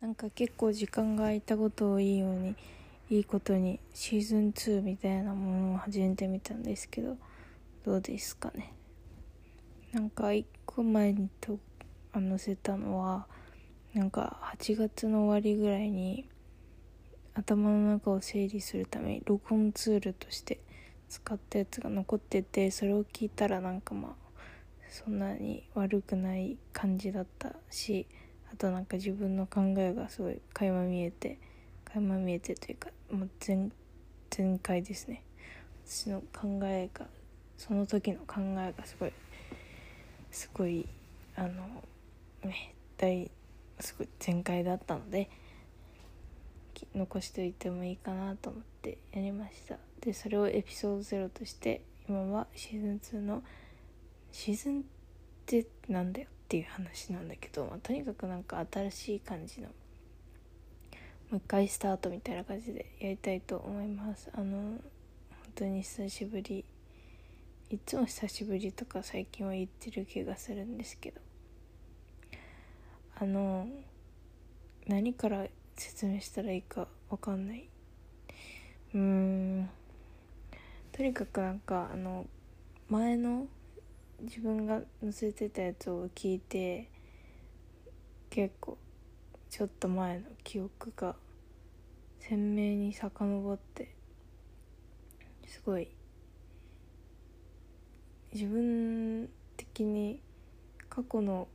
なんか結構時間が空いたことをいいようにいいことにシーズン2みたいなものを始めてみたんですけどどうですかね。なんか1個前にと載せたのはなんか8月の終わりぐらいに頭の中を整理するために録音ツールとして使ったやつが残っててそれを聞いたらなんかまあそんなに悪くない感じだったしあとなんか自分の考えがすごい垣間見えて垣間見えてというかもう全全開ですね。私の考えがその時の考えがすごいすごいあのね大すごい全開だったので残しておいてもいいかなと思ってやりました。でそれをエピソード0として今はシーズン2のシーズンってなんだよ。っていう話なんだけど、まあ、とにかくなんか新しい感じのもう一回スタートみたいな感じでやりたいと思います。あの本当に久しぶり。いつも久しぶりとか最近は言ってる気がするんですけど。あの何から説明したらいいか分かんない。うーん。とにかくなんかあの前の自分が載せてたやつを聞いて結構ちょっと前の記憶が鮮明に遡ってすごい自分的に過去の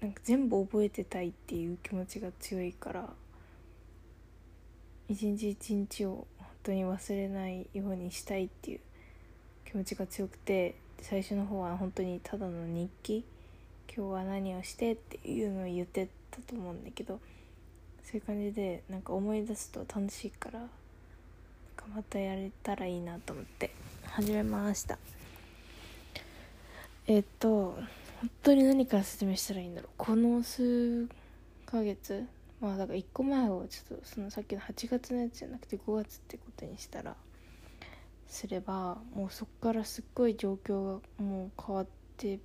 なんか全部覚えてたいっていう気持ちが強いから一日一日を本当に忘れないようにしたいっていう気持ちが強くて最初の方は本当にただの日記今日は何をしてっていうのを言ってたと思うんだけどそういう感じでなんか思い出すと楽しいからなんかまたやれたらいいなと思って始めました。えっと本当に何から説明したらいいんだろう。この数ヶ月まあだから1個前をちょっとそのさっきの8月のやつじゃなくて5月ってことにしたらすればもうそっからすっごい状況がもう変わって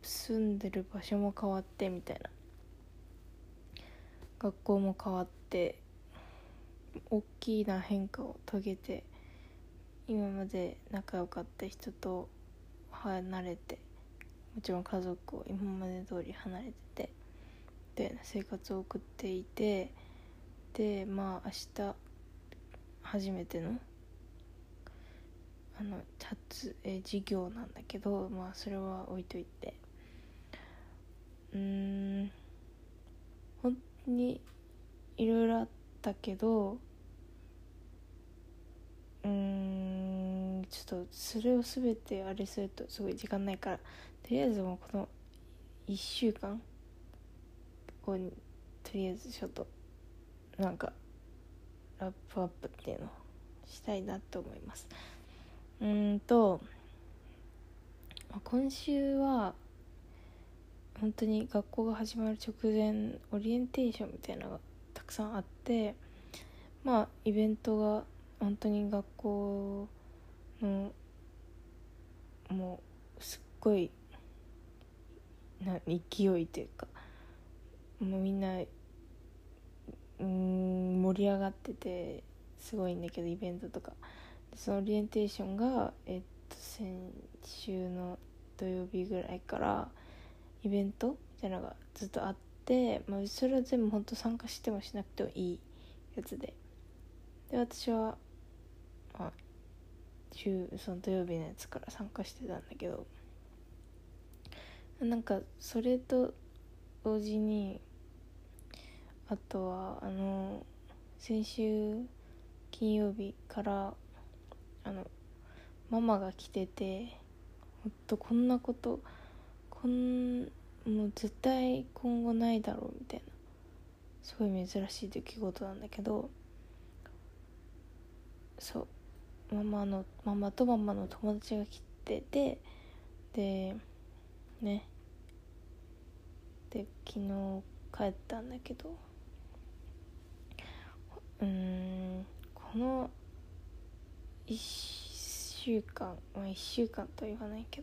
住んでる場所も変わってみたいな。学校も変わって大きな変化を遂げて今まで仲良かった人と離れてもちろん家族を今まで通り離れててで生活を送っていてでまあ明日初めてのあの初え授業なんだけどまあそれは置いといて。うん本当にいろいろあったけどうんちょっとそれを全てあれするとすごい時間ないからとりあえずもうこの1週間後にとりあえずちょっとなんかラップアップっていうのをしたいなと思います。うんと今週は本当に学校が始まる直前オリエンテーションみたいなのがたくさんあってまあイベントが本当に学校のもうすっごいな勢いというかもうみんなうん盛り上がっててすごいんだけどイベントとか。そのオリエンテーションが、えっと、先週の土曜日ぐらいからイベントみたいなのがずっとあって、まあ、それは全部本当参加してもしなくてもいいやつで。で私は、まあ、週その土曜日のやつから参加してたんだけどなんかそれと同時にあとはあの先週金曜日からあのママが来ててほんとこんなことこんもう絶対今後ないだろうみたいなすごい珍しい出来事なんだけどそうママのママとママの友達が来ててでねで昨日帰ったんだけどうんこの1週間まあ1週間とは言わないけ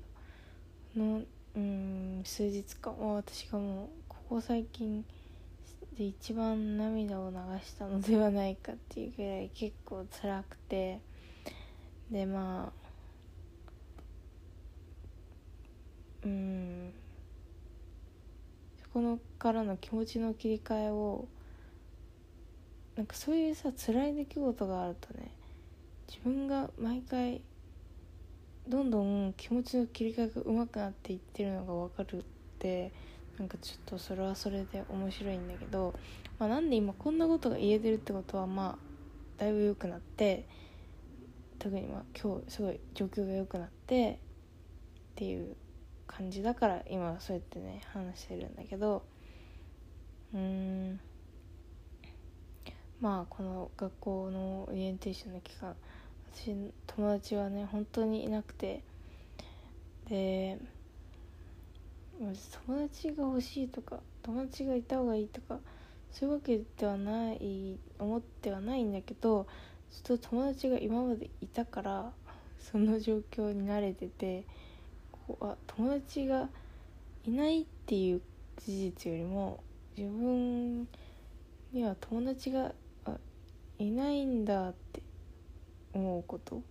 どのうん数日間は私がもうここ最近で一番涙を流したのではないかっていうぐらい結構辛くてでまあうんそこのからの気持ちの切り替えをなんかそういうさ辛い出来事があるとね自分が毎回どんどん気持ちの切り替えが上手くなっていってるのが分かるってなんかちょっとそれはそれで面白いんだけど、まあ、なんで今こんなことが言えてるってことはまあだいぶ良くなって特にまあ今日すごい状況が良くなってっていう感じだから今はそうやってね話してるんだけどうーん。まあこの学校のオリエンテーションの期間私友達はね本当にいなくて。で友達が欲しいとか友達がいた方がいいとかそういうわけではない思ってはないんだけどちょっと友達が今までいたからその状況に慣れててこうあ友達がいないっていう事実よりも自分には友達がいないんだって思うこと？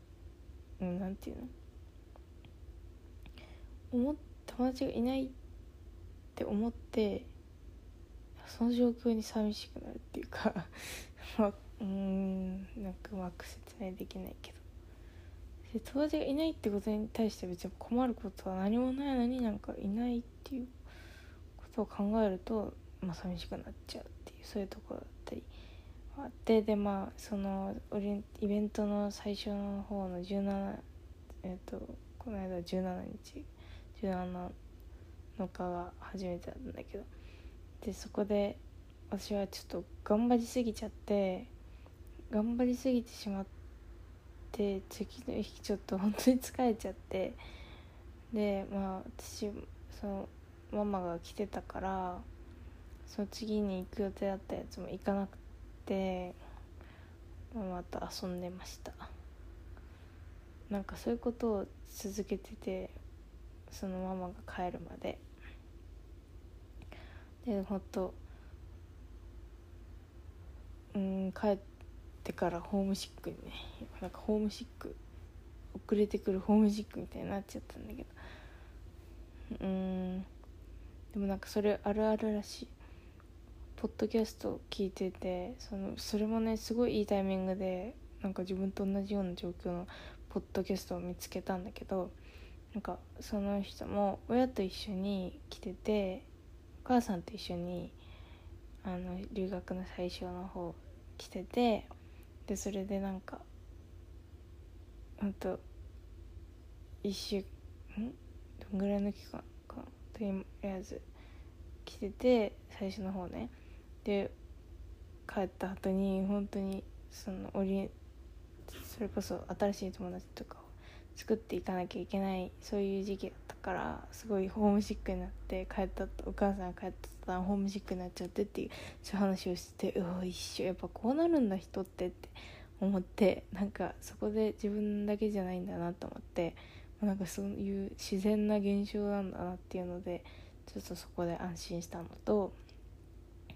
うんなんていうの？思友達がいないって思ってその状況に寂しくなるっていうか まうんなんかうまく説明できないけど。で友達がいないってことに対して別に困ることは何もないのになんかいないっていうことを考えると、まあ、寂しくなっちゃうっていうそういうところだったり。あってでまあそのイベントの最初の方の17えっ、とこの間17日17の日が初めてだったんだけどでそこで私はちょっと頑張りすぎちゃって頑張りすぎてしまって次の日ちょっと本当に疲れちゃってでまあ私そのママが来てたからその次に行く予定だったやつも行かなくてママと遊んでました。なんかそういうことを続けててそのママが帰るまで。でほんとうん帰ってからホームシックにねなんかホームシック遅れてくるホームシックみたいになっちゃったんだけど。うん。でもなんかそれあるあるらしい。ポッドキャスト聞いててそのそれもねすごいいいタイミングでなんか自分と同じような状況のポッドキャストを見つけたんだけどなんかその人も親と一緒に来ててお母さんと一緒にあの留学の最初の方来ててでそれでなんかほんと一週ん？どんぐらいの期間かとりあえず来てて最初の方ね。で帰った後に本当にそのオリそれこそ新しい友達とかを作っていかなきゃいけないそういう時期だったからすごいホームシックになって帰ったお母さんが帰ったらホームシックになっちゃってっていうそういう話をしてうわ一緒やっぱこうなるんだ人ってって思ってなんかそこで自分だけじゃないんだなと思ってなんかそういう自然な現象なんだなっていうのでちょっとそこで安心したのと、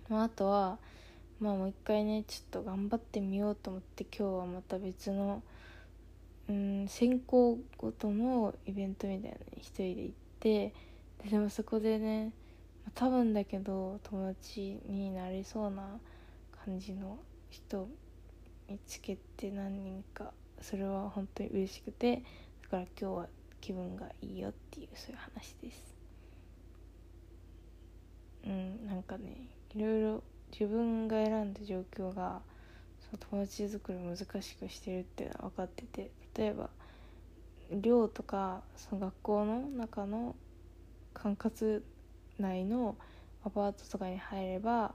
まあ、あとはまあもう一回ねちょっと頑張ってみようと思って今日はまた別のうん専攻ごとのイベントみたいなのに一人で行ってででもそこでね多分だけど友達になりそうな感じの人見つけて何人かそれは本当に嬉しくてだから今日は気分がいいよっていうそういう話です。うんなんかねいろいろ自分が選んだ状況がその友達作り難しくしてるっていうのは分かってて例えば寮とかその学校の中の管轄内のアパートとかに入れば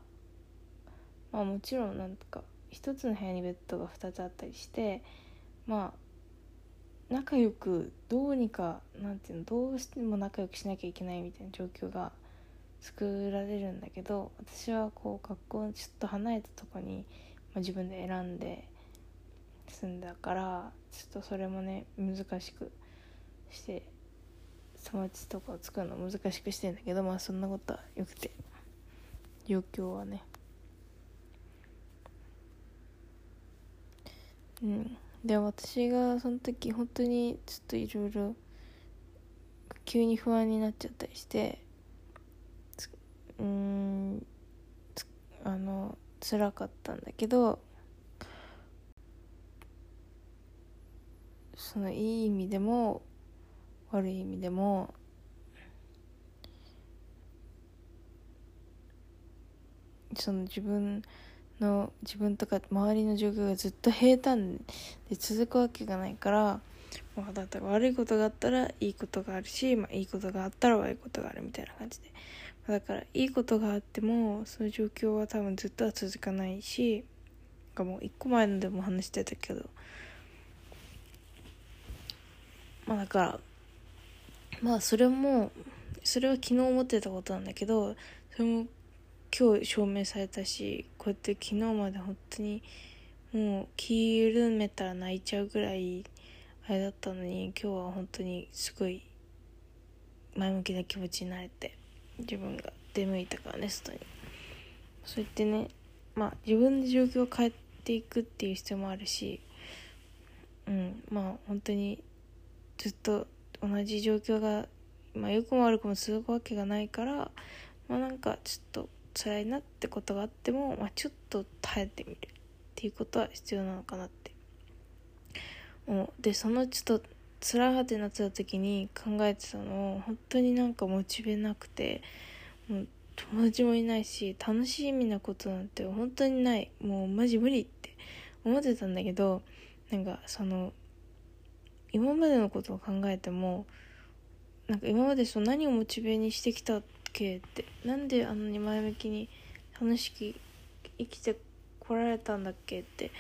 まあもちろんなんとか一つの部屋にベッドが2つあったりしてまあ仲良くどうにかなんていうのどうしても仲良くしなきゃいけないみたいな状況が作られるんだけど私はこう学校ちょっと離れたとこに、まあ、自分で選んで住んだからちょっとそれもね難しくして友達とかを作るの難しくしてんだけどまあそんなことはよくて状況はね。うん。で私がその時本当にちょっといろいろ急に不安になっちゃったりしてうんあの辛かったんだけどそのいい意味でも悪い意味でもその自分の自分とか周りの状況がずっと平坦で続くわけがないから、まあ、だったら悪いことがあったらいいことがあるし、まあ、いいことがあったら悪いことがあるみたいな感じで、まあ、だからいいことがあってもその状況は多分ずっとは続かないしなんかもう一個前のでも話してたけどまあだからまあそれもそれは昨日思ってたことなんだけどそれも今日証明されたしこうやって昨日まで本当にもう気緩めたら泣いちゃうぐらいあれだったのに今日は本当にすごい前向きな気持ちになれて自分が出向いたからね外に。そうやってねまあ自分で状況を変えていくっていう必要もあるしうんまあ本当にずっと同じ状況がまあ良くも悪くも続くわけがないからまあなんかちょっと辛いなってことがあっても、まあ、ちょっと耐えてみるっていうことは必要なのかなって思うでそのちょっと辛い果てなってた時に考えてたのを本当になんかモチベなくてもう友達もいないし楽しみなことなんて本当にない。もうマジ無理って思ってたんだけどなんかその今までのことを考えてもなんか今までその何をモチベにしてきたっけってなんであんなに前向きに楽しく生きてこられたんだっけって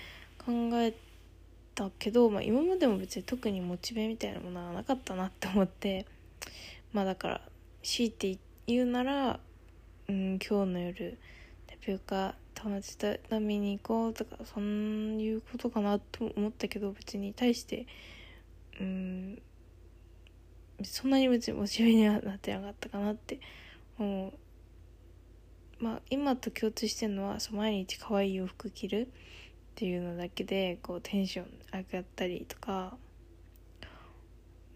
考えてたけど、まあ、今までも別に特にモチベみたいなものはなかったなって思ってまあだから強いて言うなら、うん、今日の夜タピオカ友達と飲みに行こうとかそういうことかなと思ったけど別に対してうんそんなに別にモチベにはなってなかったかなってもう。まあ今と共通してるのはそう毎日可愛い洋服着る。っていうのだけでこうテンション上がったりとか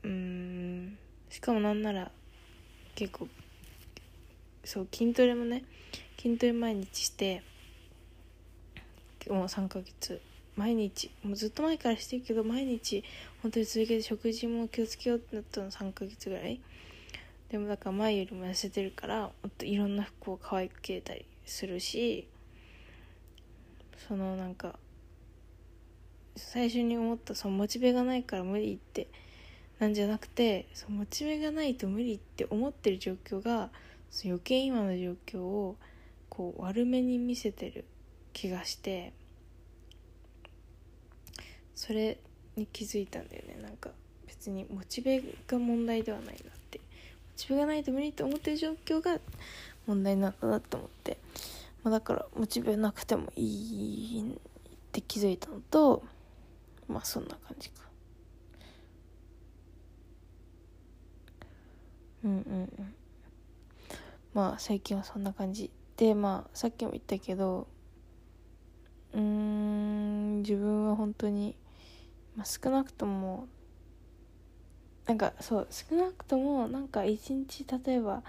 うんしかもなんなら結構そう筋トレもね筋トレ毎日してもう3ヶ月毎日もうずっと前からしてるけど毎日本当に続けて食事も気をつけようってなったの3ヶ月ぐらい。でもだから前よりも痩せてるからもっといろんな服を可愛く着れたりするしそのなんか最初に思ったそのモチベがないから無理ってなんじゃなくてそのモチベがないと無理って思ってる状況が余計今の状況をこう悪めに見せてる気がしてそれに気づいたんだよね。なんか別にモチベが問題ではないなって。自分がないと無理って思ってる状況が問題なんだなと思って、まあ、だからモチベなくてもいいって気づいたのとまあそんな感じか。うんうんうん。まあ最近はそんな感じ。でまあさっきも言ったけどうん自分は本当に、まあ、少なくともなんかそう少なくともなんか一日例えば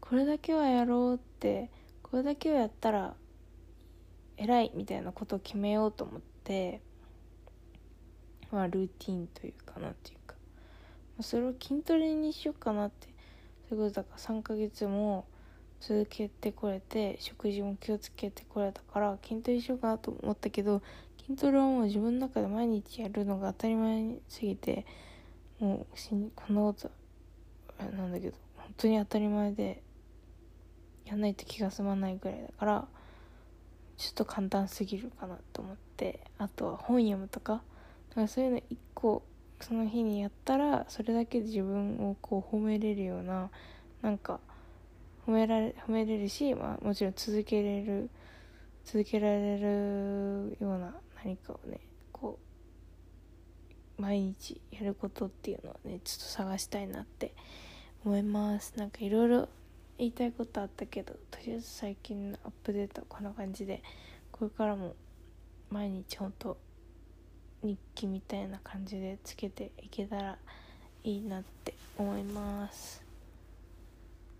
これだけはやろうってこれだけはやったら偉いみたいなことを決めようと思ってまあルーティンというかなっていうか。それを筋トレにしようかなって。そういうことだから3ヶ月も続けてこれて食事も気をつけてこれたから筋トレしようかなと思ったけど筋トレはもう自分の中で毎日やるのが当たり前すぎてもうしんこんなことなんだけど本当に当たり前でやんないと気が済まないぐらいだからちょっと簡単すぎるかなと思ってあとは本読むとか。だからそういうの1個その日にやったらそれだけで自分をこう褒めれるようななんか褒められ褒めれるし、まあ、もちろん続けれる続けられるような何かをねこう毎日やることっていうのをねちょっと探したいなって思います。なんかいろいろ言いたいことあったけどとりあえず最近のアップデートはこんな感じでこれからも毎日ほんと日記みたいな感じでつけていけたらいいなって思います。